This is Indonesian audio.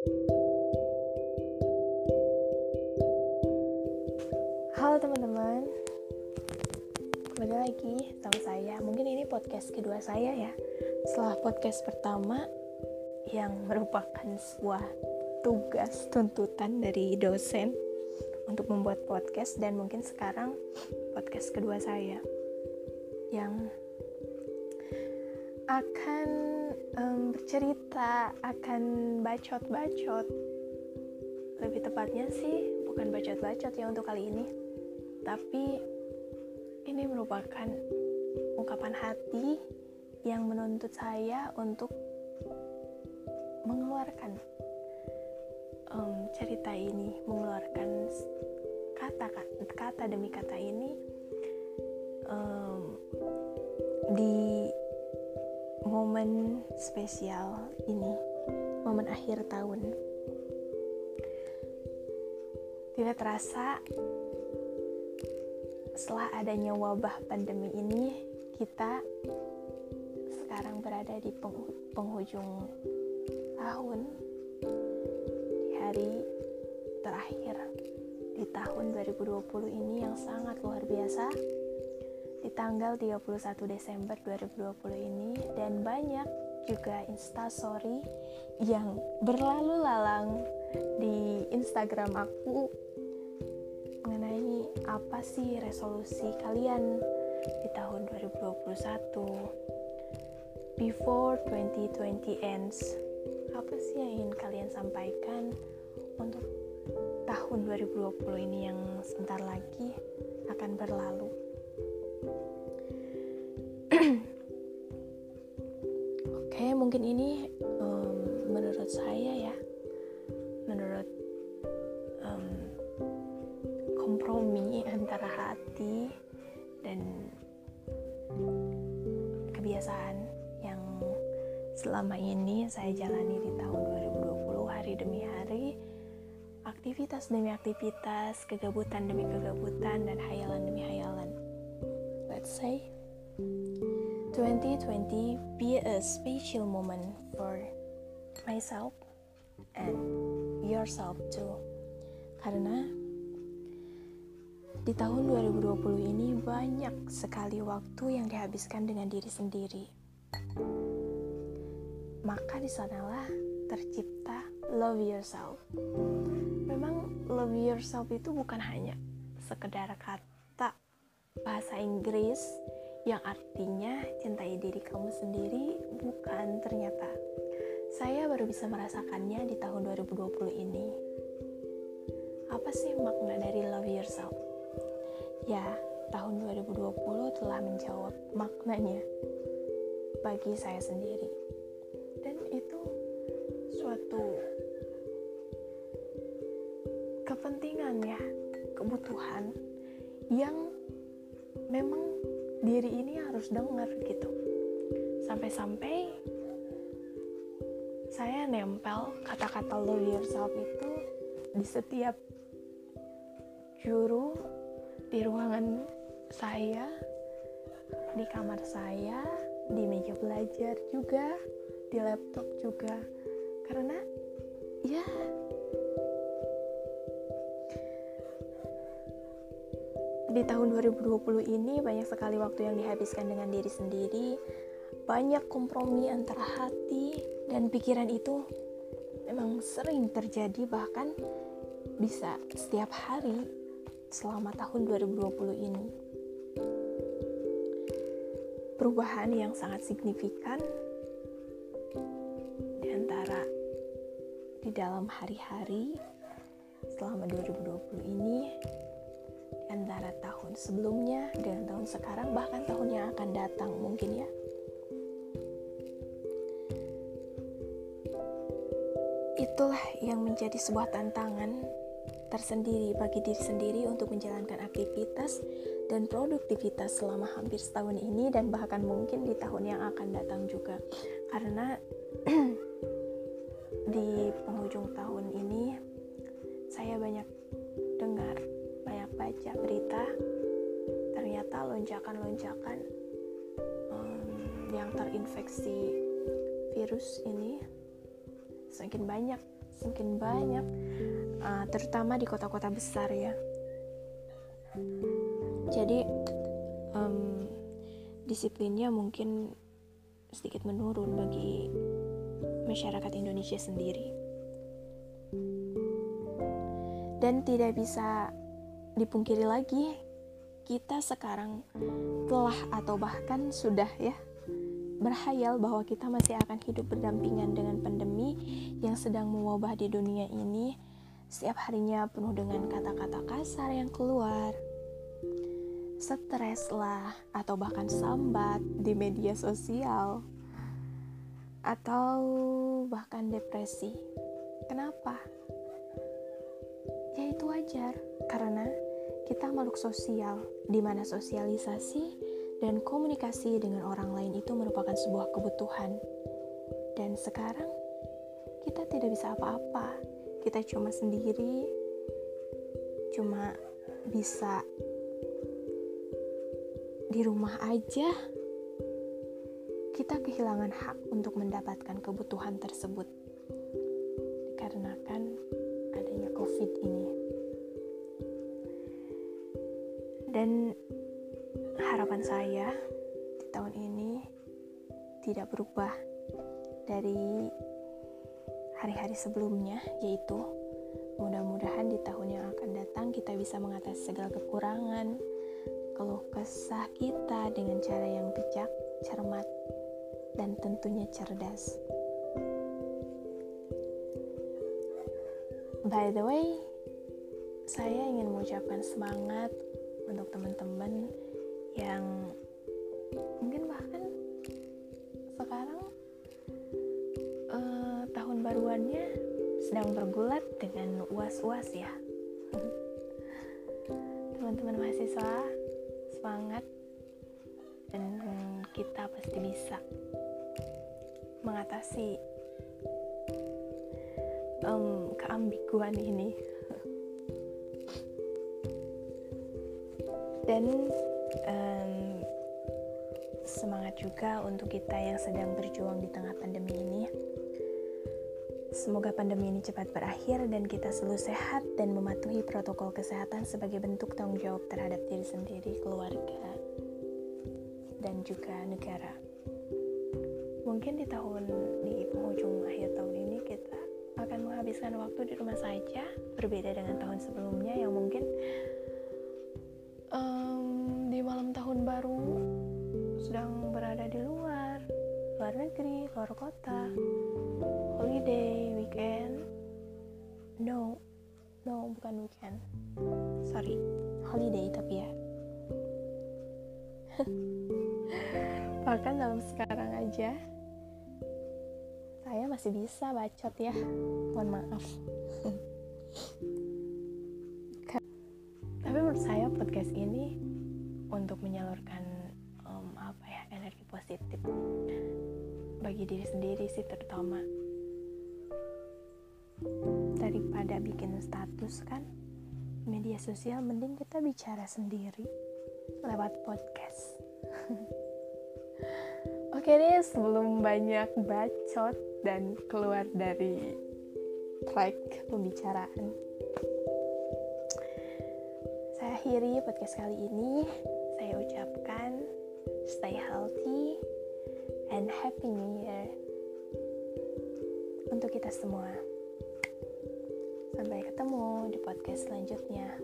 Halo teman-teman. Kembali lagi sama saya. Mungkin ini podcast kedua saya ya. Setelah podcast pertama Yang merupakan sebuah tugas tuntutan dari dosen Untuk membuat podcast Dan mungkin sekarang podcast kedua saya Yang akan um, bercerita Akan bacot-bacot. Lebih tepatnya sih bukan bacot-bacot ya untuk kali ini. Tapi ini merupakan ungkapan hati yang menuntut saya untuk mengeluarkan um, cerita ini mengeluarkan kata kata demi kata ini um, di momen spesial ini momen akhir tahun. Tidak terasa setelah adanya wabah pandemi ini kita sekarang berada di penghujung tahun di hari terakhir di tahun 2020 ini yang sangat luar biasa di tanggal 31 Desember 2020 ini dan banyak juga instastory yang berlalu lalang di Instagram aku apa sih resolusi kalian di tahun 2021 before 2020 ends apa sih yang ingin kalian sampaikan untuk tahun 2020 ini yang sebentar lagi akan berlalu oke mungkin ini um, menurut saya ya kompromi antara hati dan kebiasaan yang selama ini saya jalani di tahun 2020 hari demi hari aktivitas demi aktivitas kegabutan demi kegabutan dan hayalan demi hayalan. Let's say 2020 be a special moment for myself and yourself too karena di tahun 2020 ini banyak sekali waktu yang dihabiskan dengan diri sendiri. Maka di sanalah tercipta love yourself. Memang love yourself itu bukan hanya sekedar kata bahasa Inggris yang artinya cintai diri kamu sendiri, bukan ternyata. Saya baru bisa merasakannya di tahun 2020 ini. Apa sih makna dari love yourself? Ya, tahun 2020 telah menjawab maknanya bagi saya sendiri. Dan itu suatu kepentingan ya, kebutuhan yang memang diri ini harus dengar gitu. Sampai-sampai saya nempel kata-kata love yourself itu di setiap juru di ruangan saya, di kamar saya, di meja belajar juga, di laptop juga. Karena ya di tahun 2020 ini banyak sekali waktu yang dihabiskan dengan diri sendiri. Banyak kompromi antara hati dan pikiran itu memang sering terjadi bahkan bisa setiap hari selama tahun 2020 ini. Perubahan yang sangat signifikan di antara di dalam hari-hari selama 2020 ini antara tahun sebelumnya dengan tahun sekarang bahkan tahun yang akan datang mungkin ya. Itulah yang menjadi sebuah tantangan tersendiri bagi diri sendiri untuk menjalankan aktivitas dan produktivitas selama hampir setahun ini dan bahkan mungkin di tahun yang akan datang juga karena di penghujung tahun ini saya banyak baca berita ternyata lonjakan-lonjakan um, yang terinfeksi virus ini semakin banyak semakin banyak uh, terutama di kota-kota besar ya. Jadi um, disiplinnya mungkin sedikit menurun bagi masyarakat Indonesia sendiri. Dan tidak bisa dipungkiri lagi kita sekarang telah atau bahkan sudah ya berhayal bahwa kita masih akan hidup berdampingan dengan pandemi yang sedang mewabah di dunia ini. Setiap harinya penuh dengan kata-kata kasar yang keluar. Stres lah atau bahkan sambat di media sosial. Atau bahkan depresi. Kenapa? ya itu wajar karena kita makhluk sosial, di mana sosialisasi dan komunikasi dengan orang lain itu merupakan sebuah kebutuhan. Dan sekarang kita tidak bisa apa-apa. Kita cuma sendiri, cuma bisa di rumah aja. Kita kehilangan hak untuk mendapatkan kebutuhan tersebut dikarenakan adanya COVID ini. Dan harapan saya di tahun ini tidak berubah dari hari-hari sebelumnya, yaitu mudah-mudahan di tahun yang akan datang kita bisa mengatasi segala kekurangan, keluh kesah kita dengan cara yang bijak, cermat, dan tentunya cerdas. By the way, saya ingin mengucapkan semangat untuk teman-teman yang mungkin bahkan sekarang uh, tahun baruannya sedang bergulat dengan uas-uas ya. Teman-teman mahasiswa semangat dan kita pasti bisa mengatasi um, keambiguan ini dan um, semangat juga untuk kita yang sedang berjuang di tengah pandemi ini. Semoga pandemi ini cepat berakhir dan kita selalu sehat dan mematuhi protokol kesehatan sebagai bentuk tanggung jawab terhadap diri sendiri, keluarga, dan juga negara. Mungkin di tahun di penghujung akhir tahun ini kita akan menghabiskan waktu di rumah saja, berbeda dengan tahun sebelumnya yang mungkin negeri, luar kota, holiday, weekend. No, no bukan weekend. Sorry, holiday tapi ya. Bahkan dalam sekarang aja, saya masih bisa bacot ya. Mohon maaf. tapi menurut saya podcast ini untuk menyalurkan apa ya energi positif bagi diri sendiri sih terutama. Daripada bikin status kan media sosial mending kita bicara sendiri lewat podcast. Oke deh sebelum banyak bacot dan keluar dari track pembicaraan akhiri podcast kali ini, saya ucapkan stay healthy and happy new year untuk kita semua. Sampai ketemu di podcast selanjutnya.